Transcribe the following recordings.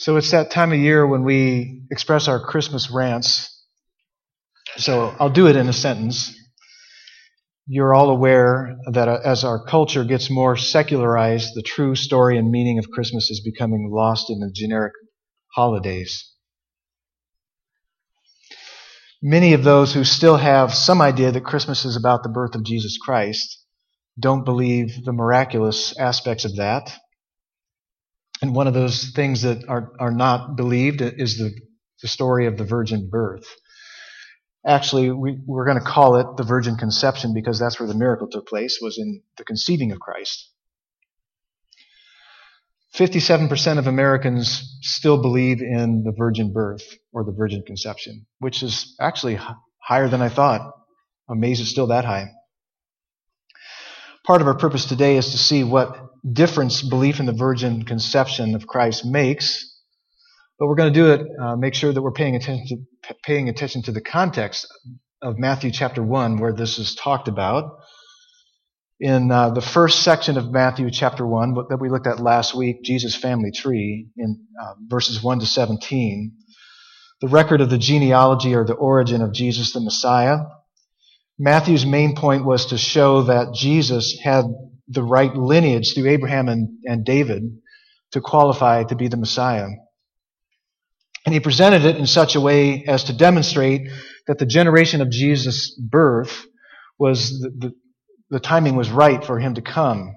So it's that time of year when we express our Christmas rants. So I'll do it in a sentence. You're all aware that as our culture gets more secularized, the true story and meaning of Christmas is becoming lost in the generic holidays. Many of those who still have some idea that Christmas is about the birth of Jesus Christ don't believe the miraculous aspects of that and one of those things that are, are not believed is the, the story of the virgin birth. Actually, we, we're going to call it the virgin conception because that's where the miracle took place, was in the conceiving of Christ. 57% of Americans still believe in the virgin birth or the virgin conception, which is actually higher than I thought. I'm amazed it's still that high. Part of our purpose today is to see what difference belief in the virgin conception of Christ makes. But we're going to do it, uh, make sure that we're paying attention, to, paying attention to the context of Matthew chapter 1 where this is talked about. In uh, the first section of Matthew chapter 1 that we looked at last week, Jesus' family tree, in uh, verses 1 to 17, the record of the genealogy or the origin of Jesus the Messiah. Matthew's main point was to show that Jesus had the right lineage through Abraham and, and David to qualify to be the Messiah. And he presented it in such a way as to demonstrate that the generation of Jesus' birth was the, the, the timing was right for him to come.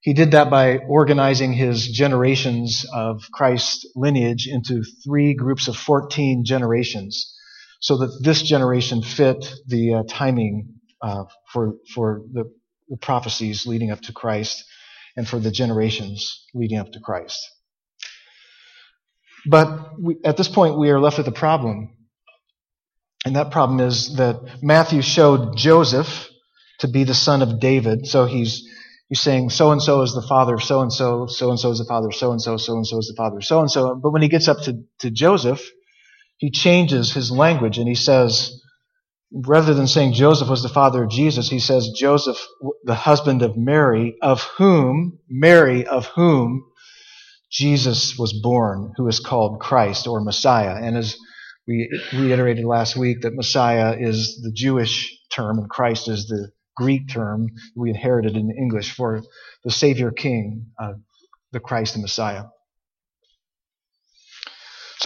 He did that by organizing his generations of Christ's lineage into three groups of 14 generations so that this generation fit the uh, timing uh, for, for the the prophecies leading up to Christ and for the generations leading up to Christ. But we, at this point, we are left with a problem. And that problem is that Matthew showed Joseph to be the son of David. So he's, he's saying so and so is the father of so and so, so and so is the father of so and so, so and so is the father of so and so. But when he gets up to, to Joseph, he changes his language and he says, rather than saying Joseph was the father of Jesus, he says Joseph, the husband of Mary, of whom, Mary, of whom Jesus was born, who is called Christ or Messiah. And as we reiterated last week, that Messiah is the Jewish term and Christ is the Greek term we inherited in English for the Savior King, uh, the Christ the Messiah.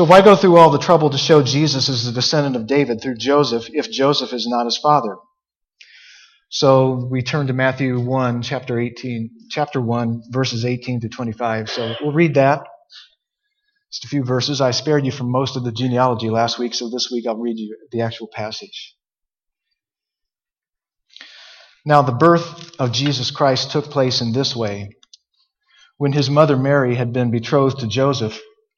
So why go through all the trouble to show Jesus is the descendant of David through Joseph if Joseph is not his father? So we turn to Matthew 1, chapter 18, chapter 1, verses 18 to 25. So we'll read that. Just a few verses. I spared you from most of the genealogy last week, so this week I'll read you the actual passage. Now, the birth of Jesus Christ took place in this way. When his mother Mary had been betrothed to Joseph,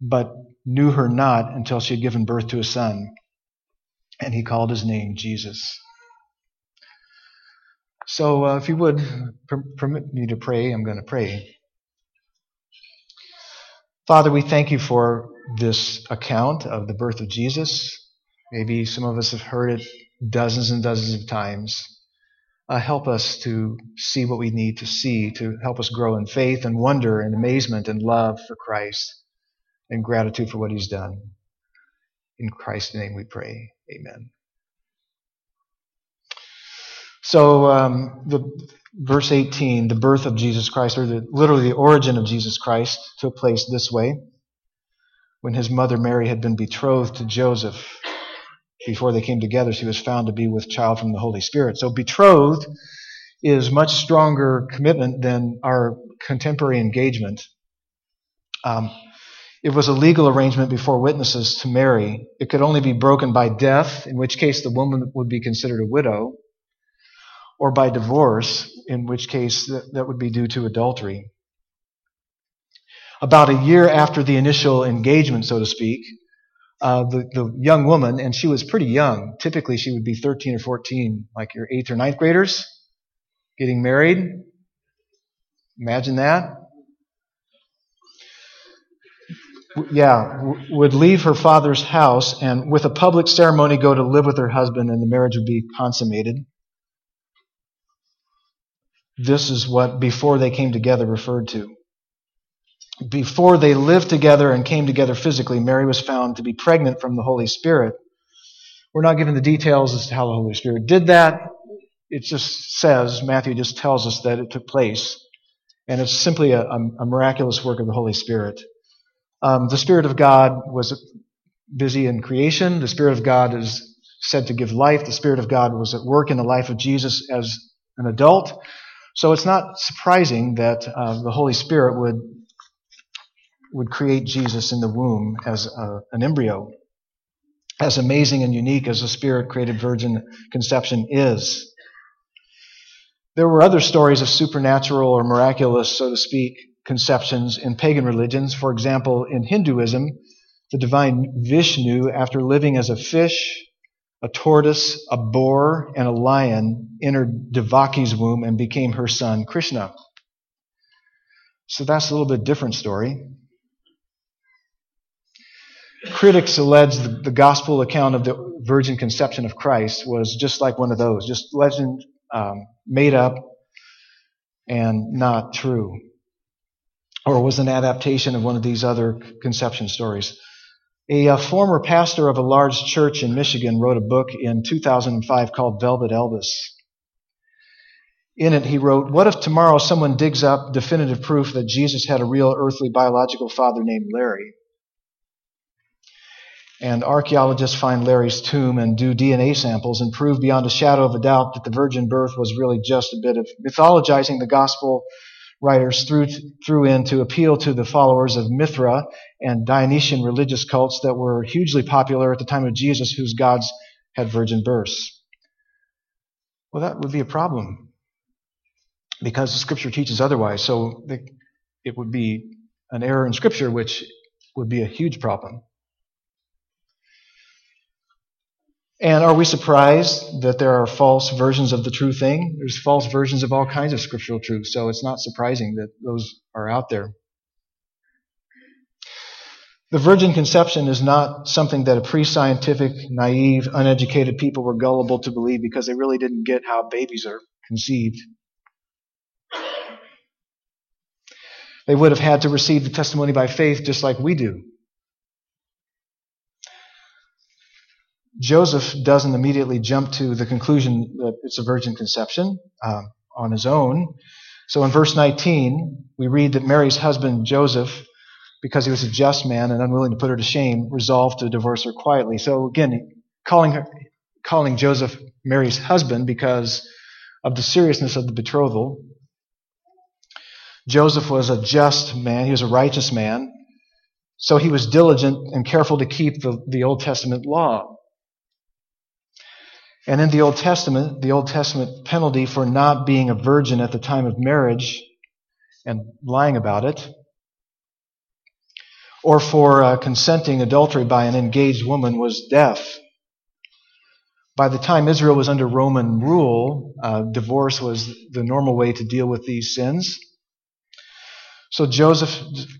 but knew her not until she had given birth to a son. And he called his name Jesus. So, uh, if you would per- permit me to pray, I'm going to pray. Father, we thank you for this account of the birth of Jesus. Maybe some of us have heard it dozens and dozens of times. Uh, help us to see what we need to see to help us grow in faith and wonder and amazement and love for Christ and gratitude for what he's done. In Christ's name we pray. Amen. So, um, the verse 18, the birth of Jesus Christ, or the, literally the origin of Jesus Christ, took place this way. when his mother Mary had been betrothed to Joseph. Before they came together, she was found to be with child from the Holy Spirit. So betrothed is much stronger commitment than our contemporary engagement. Um, it was a legal arrangement before witnesses to marry. It could only be broken by death, in which case the woman would be considered a widow, or by divorce, in which case that, that would be due to adultery. About a year after the initial engagement, so to speak, uh, the, the young woman, and she was pretty young. Typically, she would be 13 or 14, like your eighth or ninth graders, getting married. Imagine that. Yeah, would leave her father's house and with a public ceremony go to live with her husband and the marriage would be consummated. This is what before they came together referred to. Before they lived together and came together physically, Mary was found to be pregnant from the Holy Spirit. We're not given the details as to how the Holy Spirit did that. It just says, Matthew just tells us that it took place. And it's simply a, a miraculous work of the Holy Spirit. Um, the Spirit of God was busy in creation. The Spirit of God is said to give life. The Spirit of God was at work in the life of Jesus as an adult. So it's not surprising that uh, the Holy Spirit would would create Jesus in the womb as a, an embryo. As amazing and unique as a Spirit created virgin conception is. There were other stories of supernatural or miraculous, so to speak, conceptions in pagan religions. For example, in Hinduism, the divine Vishnu, after living as a fish, a tortoise, a boar, and a lion, entered Devaki's womb and became her son, Krishna. So that's a little bit different story. Critics allege the, the gospel account of the virgin conception of Christ was just like one of those, just legend um, made up and not true or was an adaptation of one of these other conception stories. A, a, former pastor of a large church in Michigan wrote a book in 2005 called Velvet Elvis. In it, he wrote, What if tomorrow someone digs up definitive proof that Jesus had a real earthly biological father named Larry? And archaeologists find Larry's tomb and do DNA samples and prove beyond a shadow of a doubt that the virgin birth was really just a bit of mythologizing the gospel writers threw, threw in to appeal to the followers of Mithra and Dionysian religious cults that were hugely popular at the time of Jesus, whose gods had virgin births. Well, that would be a problem because the scripture teaches otherwise. So it would be an error in scripture, which would be a huge problem. And are we surprised that there are false versions of the true thing? There's false versions of all kinds of scriptural truth, so it's not surprising that those are out there. The virgin conception is not something that a pre scientific, naive, uneducated people were gullible to believe because they really didn't get how babies are conceived. They would have had to receive the testimony by faith just like we do. Joseph doesn't immediately jump to the conclusion that it's a virgin conception uh, on his own. So in verse 19, we read that Mary's husband, Joseph, because he was a just man and unwilling to put her to shame, resolved to divorce her quietly. So again, calling her, calling Joseph Mary's husband because of the seriousness of the betrothal. Joseph was a just man. He was a righteous man. So he was diligent and careful to keep the, the Old Testament law. And in the Old Testament, the Old Testament penalty for not being a virgin at the time of marriage and lying about it, or for uh, consenting adultery by an engaged woman was death. By the time Israel was under Roman rule, uh, divorce was the normal way to deal with these sins. So Joseph,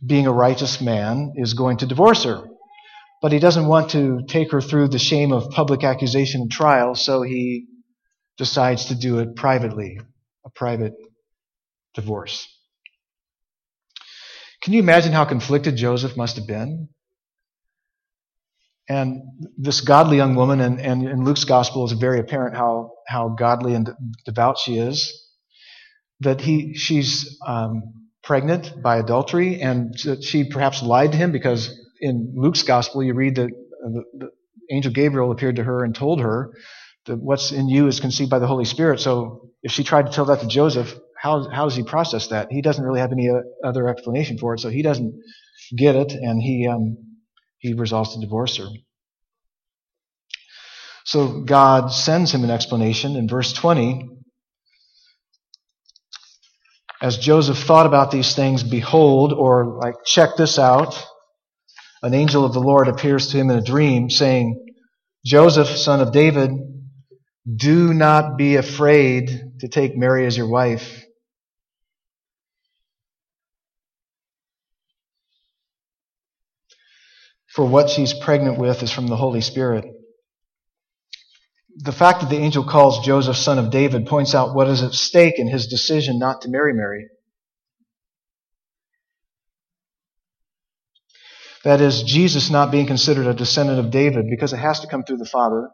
being a righteous man, is going to divorce her. But he doesn't want to take her through the shame of public accusation and trial, so he decides to do it privately, a private divorce. Can you imagine how conflicted Joseph must have been? And this godly young woman, and, and in Luke's gospel is very apparent how, how godly and devout she is. That he, she's um, pregnant by adultery, and she perhaps lied to him because in Luke's gospel, you read that the, the angel Gabriel appeared to her and told her that what's in you is conceived by the Holy Spirit. So if she tried to tell that to Joseph, how, how does he process that? He doesn't really have any other explanation for it, so he doesn't get it, and he, um, he resolves to divorce her. So God sends him an explanation in verse 20. As Joseph thought about these things, behold, or like, check this out, an angel of the Lord appears to him in a dream, saying, Joseph, son of David, do not be afraid to take Mary as your wife. For what she's pregnant with is from the Holy Spirit. The fact that the angel calls Joseph son of David points out what is at stake in his decision not to marry Mary. That is, Jesus not being considered a descendant of David because it has to come through the Father,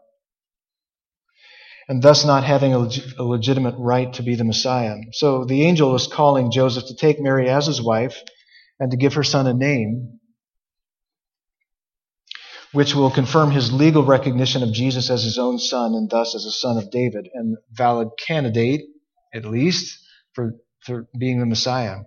and thus not having a, leg- a, legitimate right to be the Messiah. So the angel is calling Joseph to take Mary as his wife and to give her son a name, which will confirm his legal recognition of Jesus as his own son and thus as a son of David and valid candidate, at least, for, for being the Messiah.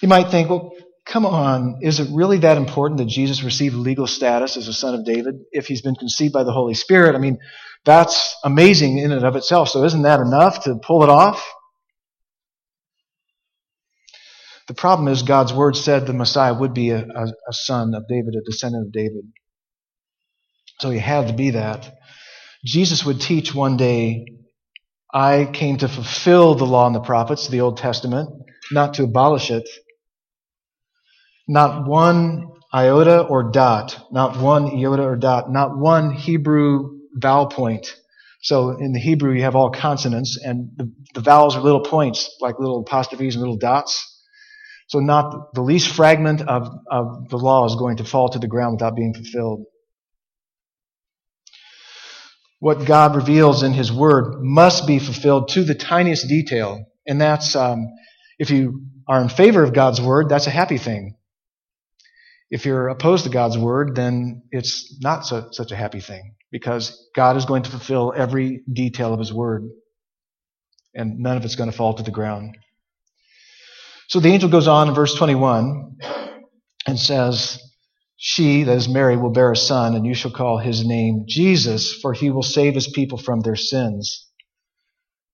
You might think, well, come on, is it really that important that Jesus receive legal status as a son of David if he's been conceived by the Holy Spirit? I mean, that's amazing in and of itself. So isn't that enough to pull it off? The problem is God's word said the Messiah would be a, a, a son of David, a descendant of David. So he had to be that. Jesus would teach one day, I came to fulfill the law and the prophets, the Old Testament, not to abolish it. Not one iota or dot, not one iota or dot, not one Hebrew vowel point. So in the Hebrew, you have all consonants, and the, the vowels are little points, like little apostrophes and little dots. So not the least fragment of, of the law is going to fall to the ground without being fulfilled. What God reveals in His Word must be fulfilled to the tiniest detail. And that's, um, if you are in favor of God's Word, that's a happy thing. If you're opposed to God's word, then it's not so, such a happy thing because God is going to fulfill every detail of his word and none of it's going to fall to the ground. So the angel goes on in verse 21 and says, She, that is Mary, will bear a son, and you shall call his name Jesus, for he will save his people from their sins.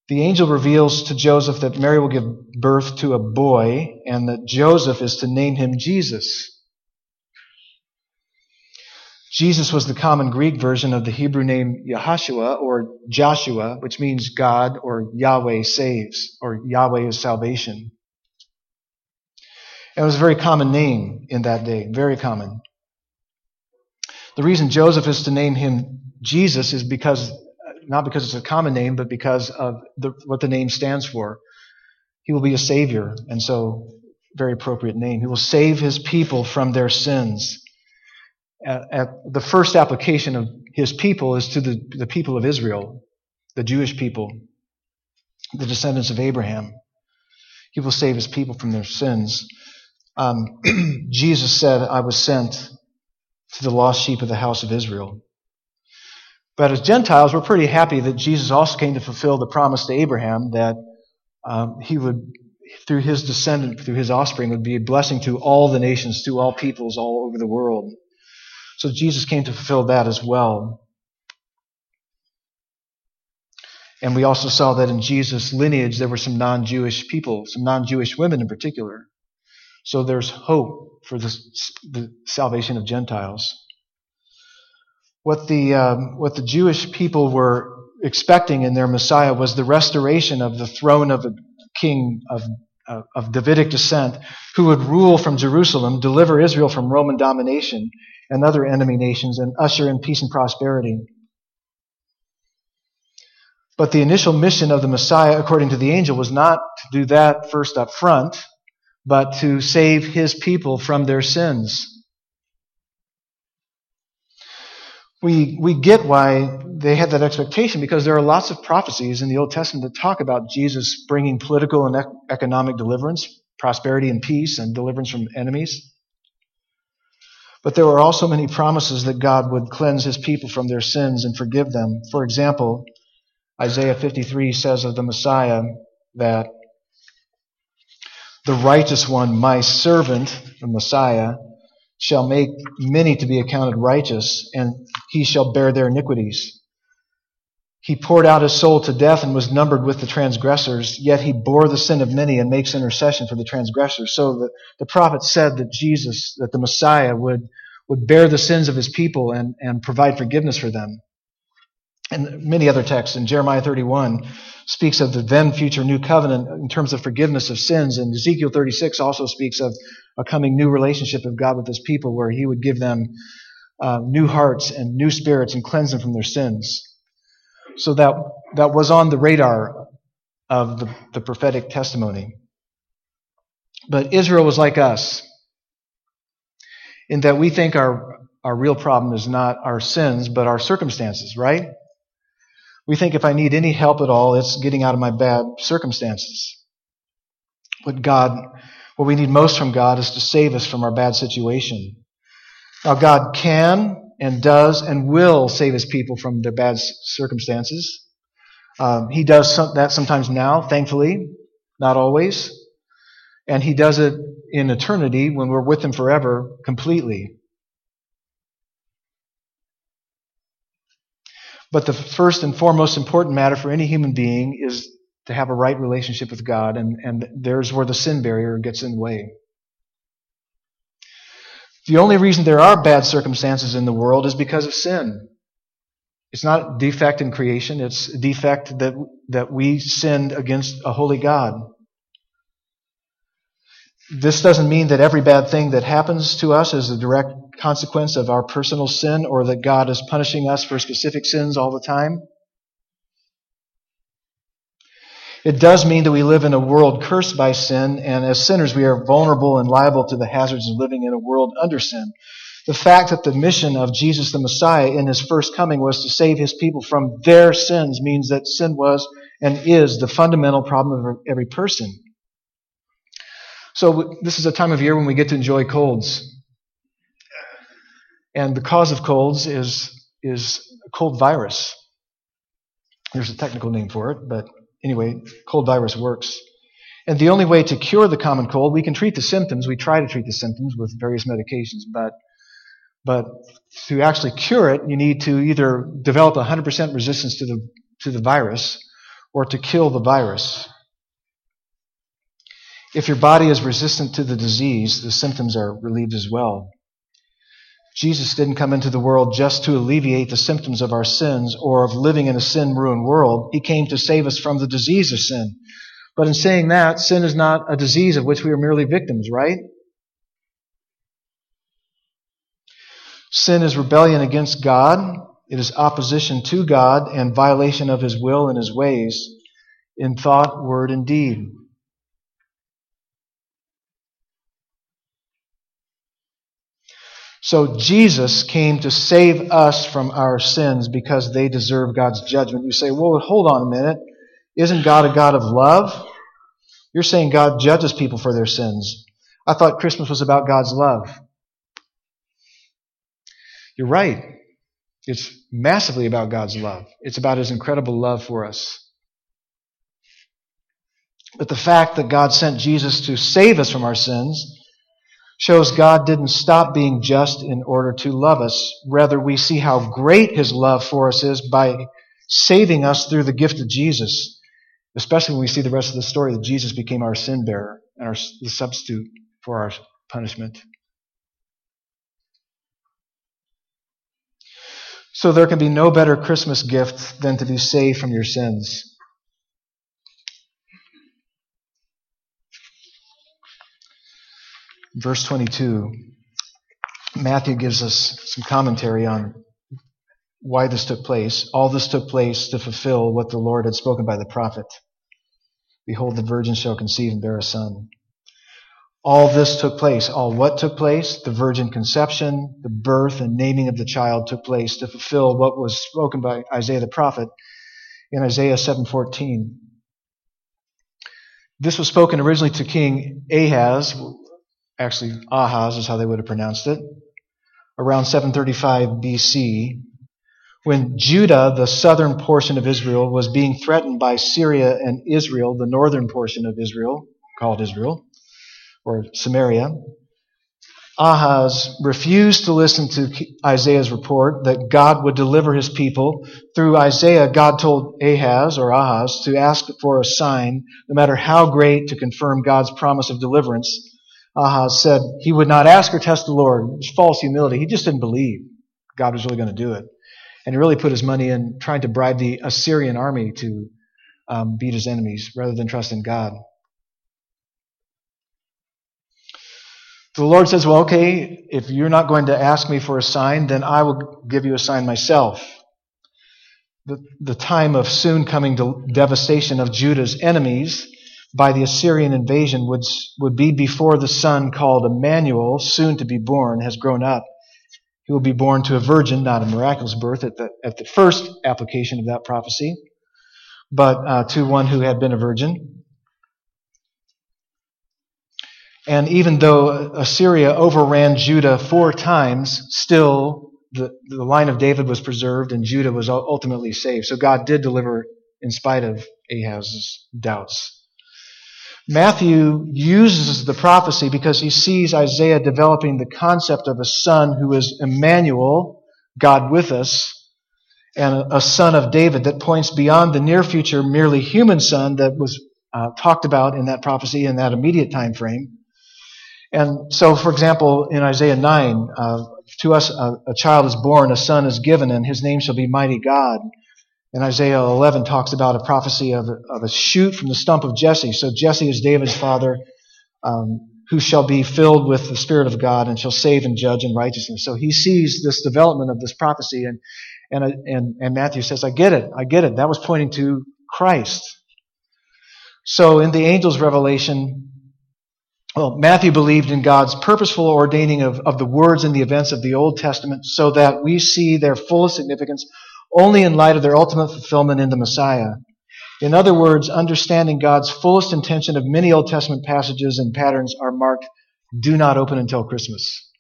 The angel reveals to Joseph that Mary will give birth to a boy, and that Joseph is to name him Jesus. Jesus was the common Greek version of the Hebrew name Yahashua or Joshua, which means God or Yahweh saves or Yahweh is salvation. And it was a very common name in that day, very common. The reason Joseph is to name him Jesus is because, not because it's a common name, but because of the, what the name stands for. He will be a savior, and so very appropriate name. He will save his people from their sins at, at the first application of his people is to the, the people of Israel, the Jewish people, the descendants of Abraham. He will save his people from their sins. Um, Jesus said, I was sent to the lost sheep of the house of Israel. But as Gentiles, we're pretty happy that Jesus also came to fulfill the promise to Abraham that um, he would, through his descendant, through his offspring, would be a blessing to all the nations, to all peoples all over the world. So Jesus came to fulfill that as well. And we also saw that in Jesus' lineage there were some non Jewish people, some non Jewish women in particular. So there's hope for the, the salvation of Gentiles. What the, um, what the Jewish people were expecting in their Messiah was the restoration of the throne of a king of, uh, of Davidic descent who would rule from Jerusalem, deliver Israel from Roman domination, and other enemy nations and usher in peace and prosperity. But the initial mission of the Messiah, according to the angel, was not to do that first up front, but to save his people from their sins. We, we get why they had that expectation because there are lots of prophecies in the Old Testament that talk about Jesus bringing political and economic deliverance, prosperity and peace, and deliverance from enemies. But there were also many promises that God would cleanse his people from their sins and forgive them. For example, Isaiah 53 says of the Messiah that the righteous one, my servant, the Messiah, shall make many to be accounted righteous, and he shall bear their iniquities. He poured out his soul to death and was numbered with the transgressors, yet he bore the sin of many and makes intercession for the transgressors. So the, the prophet said that Jesus, that the Messiah would, would bear the sins of his people and, and provide forgiveness for them. And many other texts in Jeremiah 31 speaks of the then future new covenant in terms of forgiveness of sins. And Ezekiel 36 also speaks of a coming new relationship of God with his people where he would give them uh, new hearts and new spirits and cleanse them from their sins. So that, that was on the radar of the, the prophetic testimony. But Israel was like us in that we think our, our real problem is not our sins, but our circumstances, right? We think if I need any help at all, it's getting out of my bad circumstances. What God, what we need most from God is to save us from our bad situation. Now, God can and does and will save his people from their bad circumstances. Um, he does some, that sometimes now, thankfully, not always. And he does it in eternity when we're with him forever completely. But the first and foremost important matter for any human being is to have a right relationship with God, and, and there's where the sin barrier gets in the way. The only reason there are bad circumstances in the world is because of sin. It's not defect in creation, it's defect that, that we sinned against a holy God. This doesn't mean that every bad thing that happens to us is a direct consequence of our personal sin or that God is punishing us for specific sins all the time. It does mean that we live in a world cursed by sin, and as sinners, we are vulnerable and liable to the hazards of living in a world under sin. The fact that the mission of Jesus the Messiah in his first coming was to save his people from their sins means that sin was and is the fundamental problem of every person. So, this is a time of year when we get to enjoy colds. And the cause of colds is, is a cold virus. There's a technical name for it, but anyway, cold virus works. And the only way to cure the common cold, we can treat the symptoms. We try to treat the symptoms with various medications, but but to actually cure it, you need to either develop 100% resistance to the to the virus or to kill the virus. If your body is resistant to the disease, the symptoms are relieved as well. Jesus didn't come into the world just to alleviate the symptoms of our sins or of living in a sin ruined world. He came to save us from the disease of sin. But in saying that, sin is not a disease of which we are merely victims, right? Sin is rebellion against God. It is opposition to God and violation of His will and His ways in thought, word, and deed. So Jesus came to save us from our sins because they deserve God's judgment. You say, well, hold on a minute. Isn't God a God of love? You're saying God judges people for their sins. I thought Christmas was about God's love. You're right. It's massively about God's love. It's about His incredible love for us. But the fact that God sent Jesus to save us from our sins shows God didn't stop being just in order to love us. Rather, we see how great His love for us is by saving us through the gift of Jesus, especially when we see the rest of the story that Jesus became our sin bearer and our, the substitute for our punishment. So there can be no better Christmas gift than to be saved from your sins. Verse 22, Matthew gives us some commentary on why this took place. All this took place to fulfill what the Lord had spoken by the prophet. Behold, the virgin shall conceive and bear a son. All this took place. All what took place? The virgin conception, the birth and naming of the child took place to fulfill what was spoken by Isaiah the prophet in Isaiah 7:14. This was spoken originally to King Ahaz, Actually, Ahaz is how they would have pronounced it. around 735 BC, when Judah, the southern portion of Israel, was being threatened by Syria and Israel, the northern portion of Israel, called Israel, or Samaria, Ahaz refused to listen to Isaiah's report that God would deliver his people. Through Isaiah, God told Ahaz or Ahaz to ask for a sign, no matter how great, to confirm God's promise of deliverance. Ahaz said he would not ask or test the Lord. It was false humility. He just didn't believe God was really going to do it. And he really put his money in trying to bribe the Assyrian army to um, beat his enemies rather than trust in God. The Lord says, Well, okay, if you're not going to ask me for a sign, then I will give you a sign myself. The, the time of soon coming devastation of Judah's enemies by the Assyrian invasion would, would be before the son called Emmanuel, soon to be born, has grown up. He will be born to a virgin, not a miraculous birth at the, at the first application of that prophecy, but uh, to one who had been a virgin. And even though Assyria overran Judah four times, still the, the line of David was preserved and Judah was ultimately saved. So God did deliver in spite of Ahaz's doubts. Matthew uses the prophecy because he sees Isaiah developing the concept of a son who is Emmanuel, God with us, and a son of David that points beyond the near future merely human son that was uh, talked about in that prophecy in that immediate time frame and so, for example, in Isaiah 9, uh, to us a, a, child is born, a son is given, and his name shall be Mighty God. And Isaiah 11 talks about a prophecy of, of a shoot from the stump of Jesse. So Jesse is David's father, um, who shall be filled with the Spirit of God and shall save and judge in righteousness. So he sees this development of this prophecy, and, and, and, and Matthew says, I get it, I get it. That was pointing to Christ. So in the angel's revelation, well, Matthew believed in God's purposeful ordaining of, of the words and the events of the Old Testament so that we see their fullest significance only in light of their ultimate fulfillment in the Messiah. In other words, understanding God's fullest intention of many Old Testament passages and patterns are marked do not open until Christmas.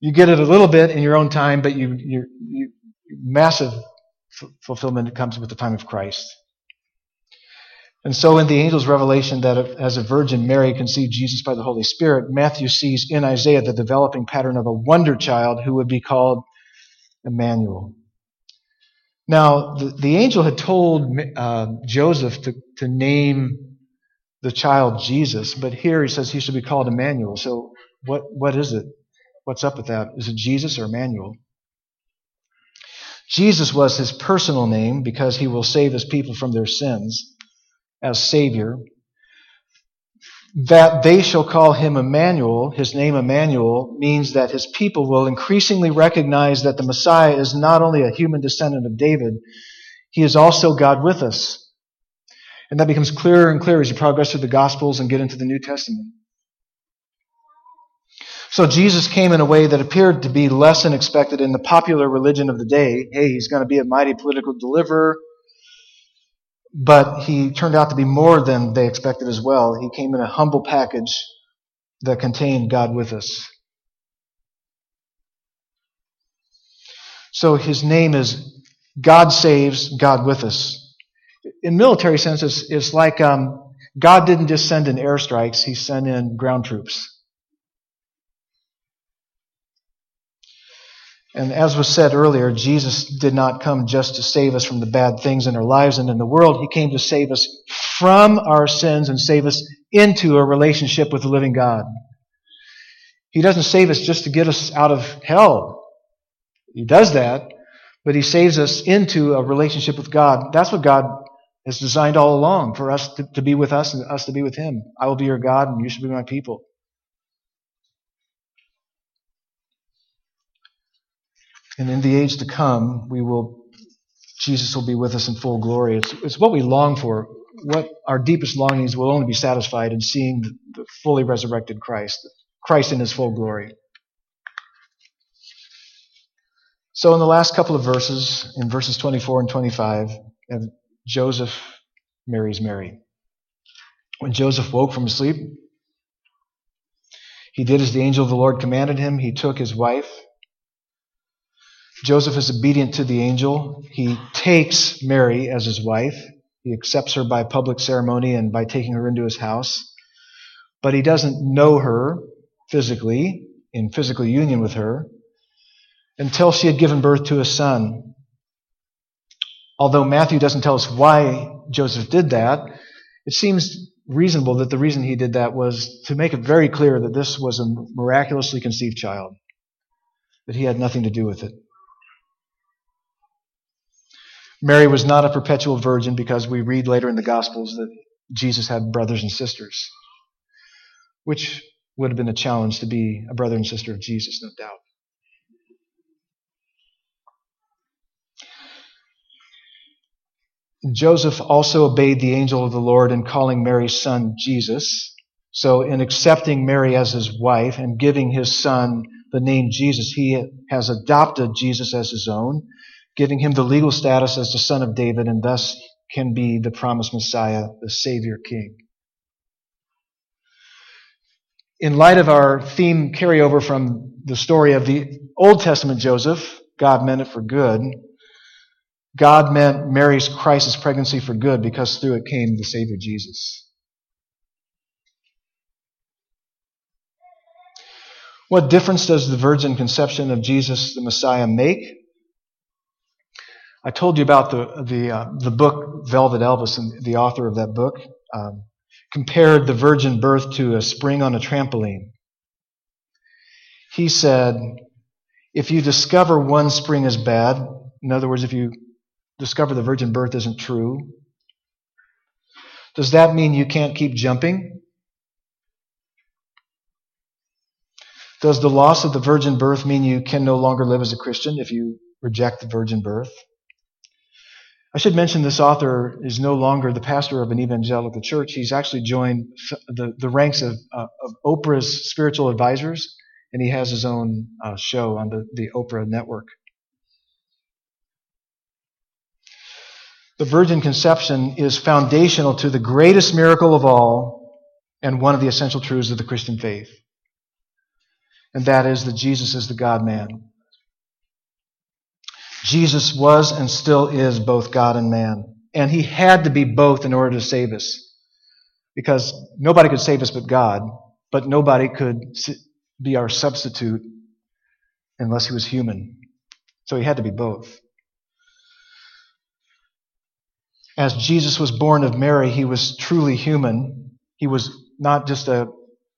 You get it a little bit in your own time, but you, you, you massive fulfillment comes with the time of Christ. And so, in the angel's revelation that as a virgin Mary conceived Jesus by the Holy Spirit, Matthew sees in Isaiah the developing pattern of a wonder child who would be called Emmanuel. Now, the, the angel had told uh, Joseph to, to name the child Jesus, but here he says he should be called Emmanuel. So, what, what is it? What's up with that? Is it Jesus or Emmanuel? Jesus was his personal name because he will save his people from their sins as Savior, that they shall call him Emmanuel, his name Emmanuel, means that his people will increasingly recognize that the Messiah is not only a human descendant of David, he is also God with us. And that becomes clearer and clearer as you progress through the Gospels and get into the New Testament. So Jesus came in a way that appeared to be less than expected in the popular religion of the day. Hey, he's going to be a mighty political deliverer. But he turned out to be more than they expected as well. He came in a humble package that contained God with us. So his name is God saves, God with us. In military sense, it's, it's like um, God didn't just send in airstrikes, he sent in ground troops. And as was said earlier, Jesus did not come just to save us from the bad things in our lives and in the world. He came to save us from our sins and save us into a relationship with the living God. He doesn't save us just to get us out of hell. He does that, but He saves us into a relationship with God. That's what God has designed all along for us to, to be with us and us to be with Him. I will be your God and you should be my people. And in the age to come, we will, Jesus will be with us in full glory. It's, it's what we long for. What our deepest longings will only be satisfied in seeing the, the fully resurrected Christ, Christ in his full glory. So in the last couple of verses, in verses 24 and 25, Joseph marries Mary. When Joseph woke from sleep, He did as the angel of the Lord commanded him. He took his wife. Joseph is obedient to the angel. He takes Mary as his wife. He accepts her by public ceremony and by taking her into his house. But he doesn't know her physically, in physical union with her, until she had given birth to a son. Although Matthew doesn't tell us why Joseph did that, it seems reasonable that the reason he did that was to make it very clear that this was a miraculously conceived child, that he had nothing to do with it. Mary was not a perpetual virgin because we read later in the Gospels that Jesus had brothers and sisters, which would have been a challenge to be a brother and sister of Jesus, no doubt. Joseph also obeyed the angel of the Lord in calling Mary's son Jesus. So, in accepting Mary as his wife and giving his son the name Jesus, he has adopted Jesus as his own, giving him the legal status as the son of David, and thus can be the promised Messiah, the Savior King. In light of our theme carryover from the story of the Old Testament Joseph, God meant it for good, God meant Mary's crisis pregnancy for good because through it came the Savior Jesus. What difference does the virgin conception of Jesus the Messiah make? I told you about the the uh, the book Velvet Elvis, and the author of that book um, compared the virgin birth to a spring on a trampoline. He said, if you discover one spring is bad, in other words, if you discover the virgin birth isn't true, does that mean you can't keep jumping? Does the loss of the virgin birth mean you can no longer live as a Christian if you reject the virgin birth? I should mention this author is no longer the pastor of an evangelical church. He's actually joined the, the ranks of, uh, of Oprah's spiritual advisors, and he has his own uh, show on the, the Oprah network. The virgin conception is foundational to the greatest miracle of all and one of the essential truths of the Christian faith. And that is that Jesus is the God man. Jesus was and still is both God and man. And he had to be both in order to save us. Because nobody could save us but God, but nobody could be our substitute unless he was human. So he had to be both. As Jesus was born of Mary, he was truly human. He was not just a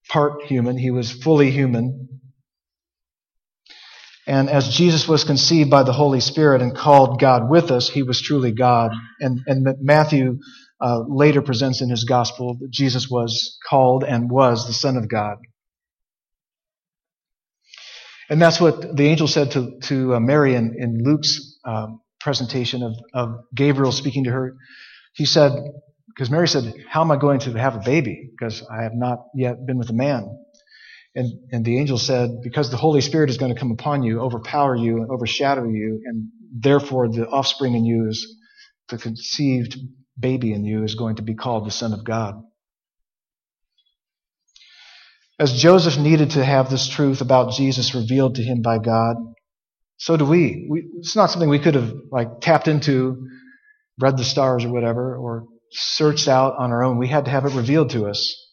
part human, he was fully human. And as Jesus was conceived by the Holy Spirit and called God with us, he was truly God. And, and Matthew uh, later presents in his gospel that Jesus was called and was the Son of God. And that's what the angel said to, to uh, Mary in, in Luke's um, presentation of, of Gabriel speaking to her, he said, because Mary said, How am I going to have a baby? Because I have not yet been with a man. And, and the angel said, Because the Holy Spirit is going to come upon you, overpower you, and overshadow you, and therefore the offspring in you is, the conceived baby in you is going to be called the Son of God. As Joseph needed to have this truth about Jesus revealed to him by God, so do we. we. It's not something we could have like tapped into, read the stars or whatever, or searched out on our own. We had to have it revealed to us.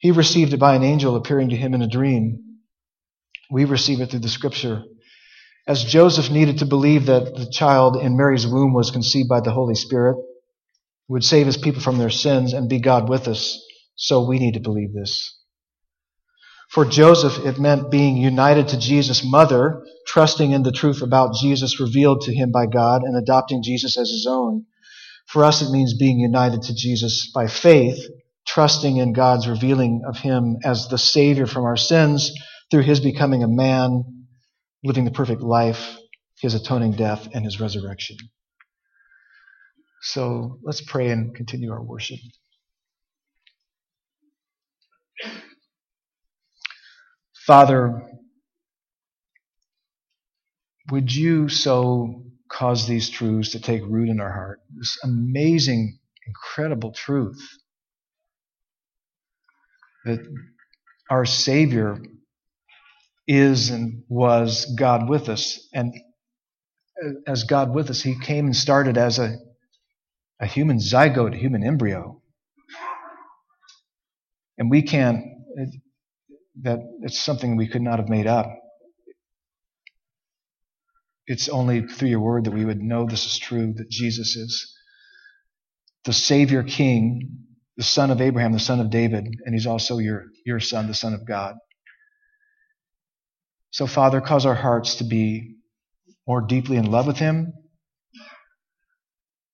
He received it by an angel appearing to him in a dream. We receive it through the scripture. As Joseph needed to believe that the child in Mary's womb was conceived by the Holy Spirit, would save his people from their sins and be God with us, so we need to believe this. For Joseph, it meant being united to Jesus' mother, trusting in the truth about Jesus revealed to him by God, and adopting Jesus as his own. For us, it means being united to Jesus by faith, trusting in God's revealing of him as the Savior from our sins through his becoming a man, living the perfect life, his atoning death, and his resurrection. So let's pray and continue our worship. Father, would you so cause these truths to take root in our heart? This amazing, incredible truth that our Savior is and was God with us. And as God with us, He came and started as a, a human zygote, human embryo. And we can't, that it's something we could not have made up. It's only through your word that we would know this is true, that Jesus is the Savior King, the son of Abraham, the son of David, and he's also your, your son, the son of God. So, Father, cause our hearts to be more deeply in love with him,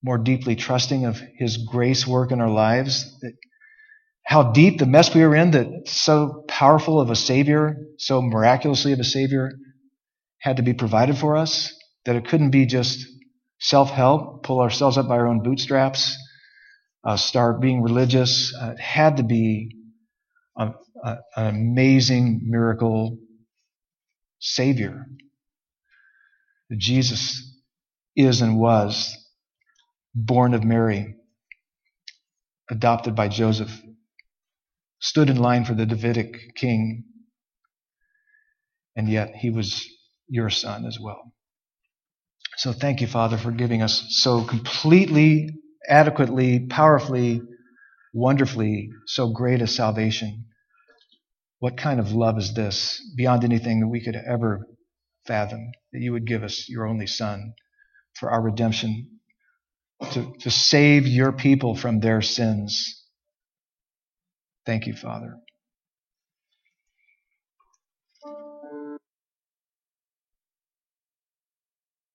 more deeply trusting of his grace work in our lives. that How deep the mess we were in that so powerful of a Savior, so miraculously of a Savior, had to be provided for us, that it couldn't be just self help, pull ourselves up by our own bootstraps uh, start being religious. Uh, it had to be a, a, an amazing miracle Savior. Jesus is and was born of Mary, adopted by Joseph, stood in line for the Davidic king, and yet he was your son as well. So thank you, Father, for giving us so completely adequately, powerfully, wonderfully, so great a salvation. What kind of love is this beyond anything that we could ever fathom? That you would give us your only Son for our redemption, to, to save your people from their sins. Thank you, Father.